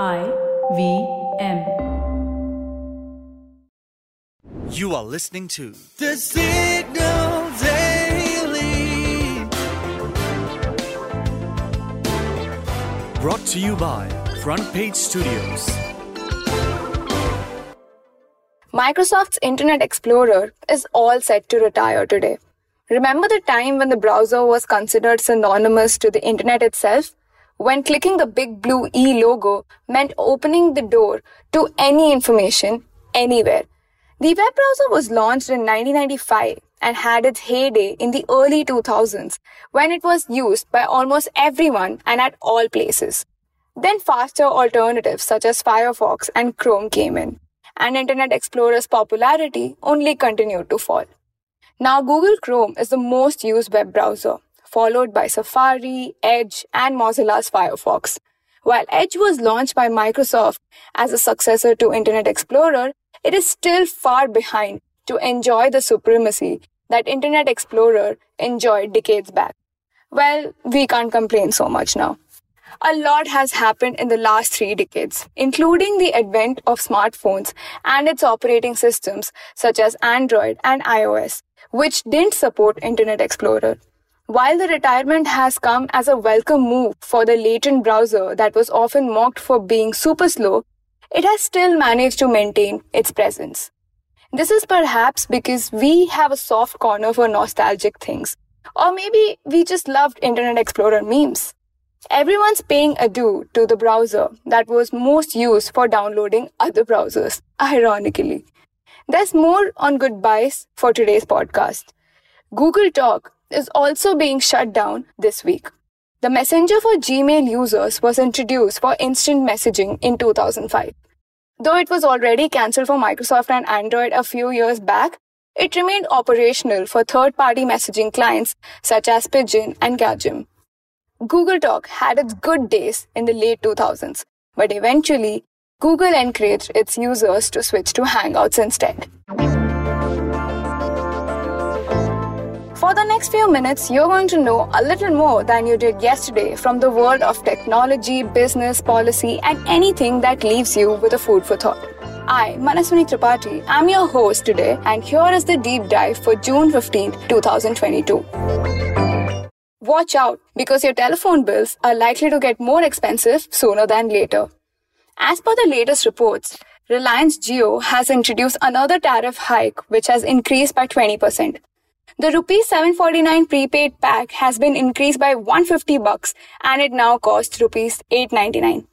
I V M. You are listening to The Signal Daily. Brought to you by Front Page Studios. Microsoft's Internet Explorer is all set to retire today. Remember the time when the browser was considered synonymous to the internet itself? When clicking the big blue E logo meant opening the door to any information anywhere. The web browser was launched in 1995 and had its heyday in the early 2000s when it was used by almost everyone and at all places. Then faster alternatives such as Firefox and Chrome came in, and Internet Explorer's popularity only continued to fall. Now, Google Chrome is the most used web browser, followed by Safari, Edge, and Mozilla's Firefox. While Edge was launched by Microsoft as a successor to Internet Explorer, it is still far behind to enjoy the supremacy that Internet Explorer enjoyed decades back. Well, we can't complain so much now. A lot has happened in the last three decades, including the advent of smartphones and its operating systems such as Android and iOS, which didn't support Internet Explorer. While the retirement has come as a welcome move for the latent browser that was often mocked for being super slow, it has still managed to maintain its presence. This is perhaps because we have a soft corner for nostalgic things. Or maybe we just loved Internet Explorer memes. Everyone's paying adieu to the browser that was most used for downloading other browsers, ironically. There's more on goodbyes for today's podcast. Google Talk is also being shut down this week. The Messenger for Gmail users was introduced for instant messaging in 2005. Though it was already cancelled for Microsoft and Android a few years back, it remained operational for third party messaging clients such as Pidgin and Gajim. Google Talk had its good days in the late 2000s, but eventually Google encouraged its users to switch to Hangouts instead. For the next few minutes, you're going to know a little more than you did yesterday from the world of technology, business, policy, and anything that leaves you with a food for thought. I, Manaswini Tripathi, am your host today, and here is the deep dive for June 15, 2022. Watch out because your telephone bills are likely to get more expensive sooner than later. As per the latest reports, Reliance Jio has introduced another tariff hike which has increased by 20%. The rupees 749 prepaid pack has been increased by 150 bucks and it now costs rupees 899.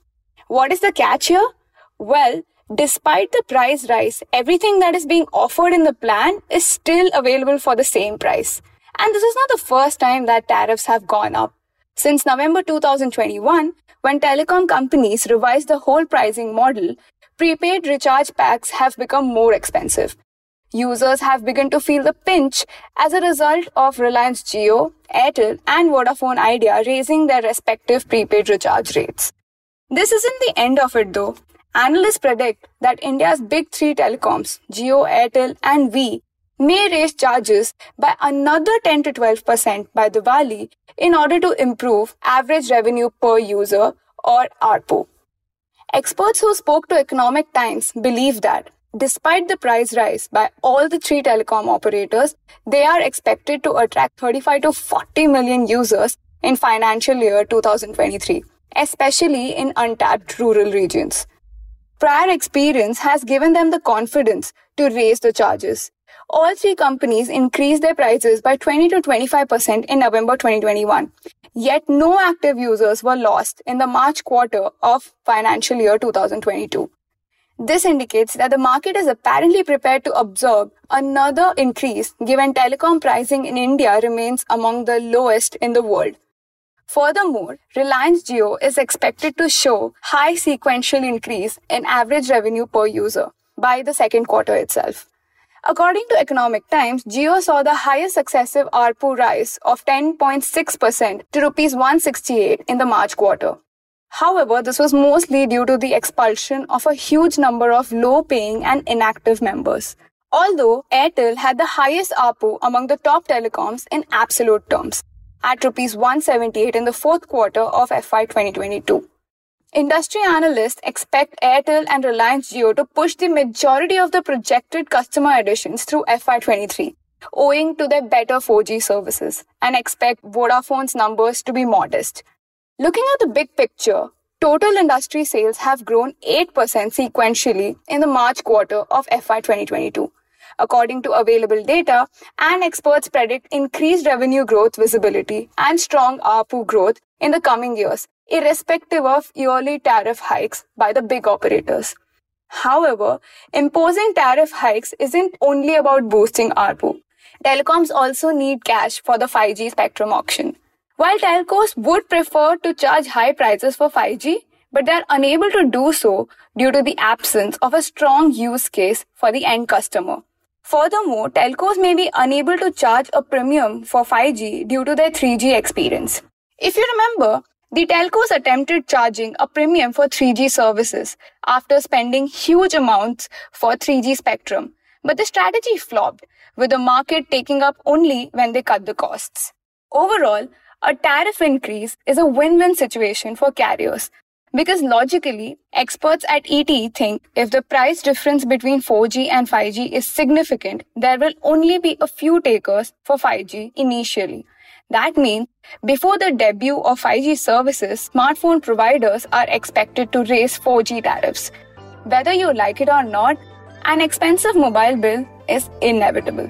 What is the catch here? Well, despite the price rise, everything that is being offered in the plan is still available for the same price. And this is not the first time that tariffs have gone up. Since November 2021, when telecom companies revised the whole pricing model, prepaid recharge packs have become more expensive. Users have begun to feel the pinch as a result of Reliance Jio, Airtel, and Vodafone Idea raising their respective prepaid recharge rates. This isn't the end of it though. Analysts predict that India's big three telecoms, Jio, Airtel, and Vi, may raise charges by another 10 to 12% by Diwali in order to improve average revenue per user or ARPU. Experts who spoke to Economic Times believe that despite the price rise by all the three telecom operators, they are expected to attract 35 to 40 million users in financial year 2023, especially in untapped rural regions. Prior experience has given them the confidence to raise the charges all three companies increased their prices by 20 to 25% in November 2021. Yet no active users were lost in the March quarter of financial year 2022. This indicates that the market is apparently prepared to absorb another increase given telecom pricing in India remains among the lowest in the world. Furthermore, Reliance Jio is expected to show high sequential increase in average revenue per user by the second quarter itself. According to Economic Times, Jio saw the highest successive ARPU rise of 10.6% to rupees 168 in the March quarter. However, this was mostly due to the expulsion of a huge number of low paying and inactive members. Although Airtel had the highest ARPU among the top telecoms in absolute terms, at rupees 178 in the fourth quarter of FY 2022. Industry analysts expect Airtel and Reliance Jio to push the majority of the projected customer additions through FY23, owing to their better 4G services, and expect Vodafone's numbers to be modest. Looking at the big picture, total industry sales have grown 8% sequentially in the March quarter of FY 2022. According to available data, and experts predict increased revenue growth visibility and strong ARPU growth in the coming years, irrespective of yearly tariff hikes by the big operators. However, imposing tariff hikes isn't only about boosting ARPU. Telecoms also need cash for the 5G spectrum auction. While telcos would prefer to charge high prices for 5G, but they're unable to do so due to the absence of a strong use case for the end customer. Furthermore, telcos may be unable to charge a premium for 5G due to their 3G experience. If you remember, the telcos attempted charging a premium for 3G services after spending huge amounts for 3G spectrum, but the strategy flopped, with the market taking up only when they cut the costs. Overall, a tariff increase is a win-win situation for carriers because logically, experts at ET think if the price difference between 4G and 5G is significant, there will only be a few takers for 5G initially. That means before the debut of 5G services, smartphone providers are expected to raise 4G tariffs. Whether you like it or not, an expensive mobile bill is inevitable.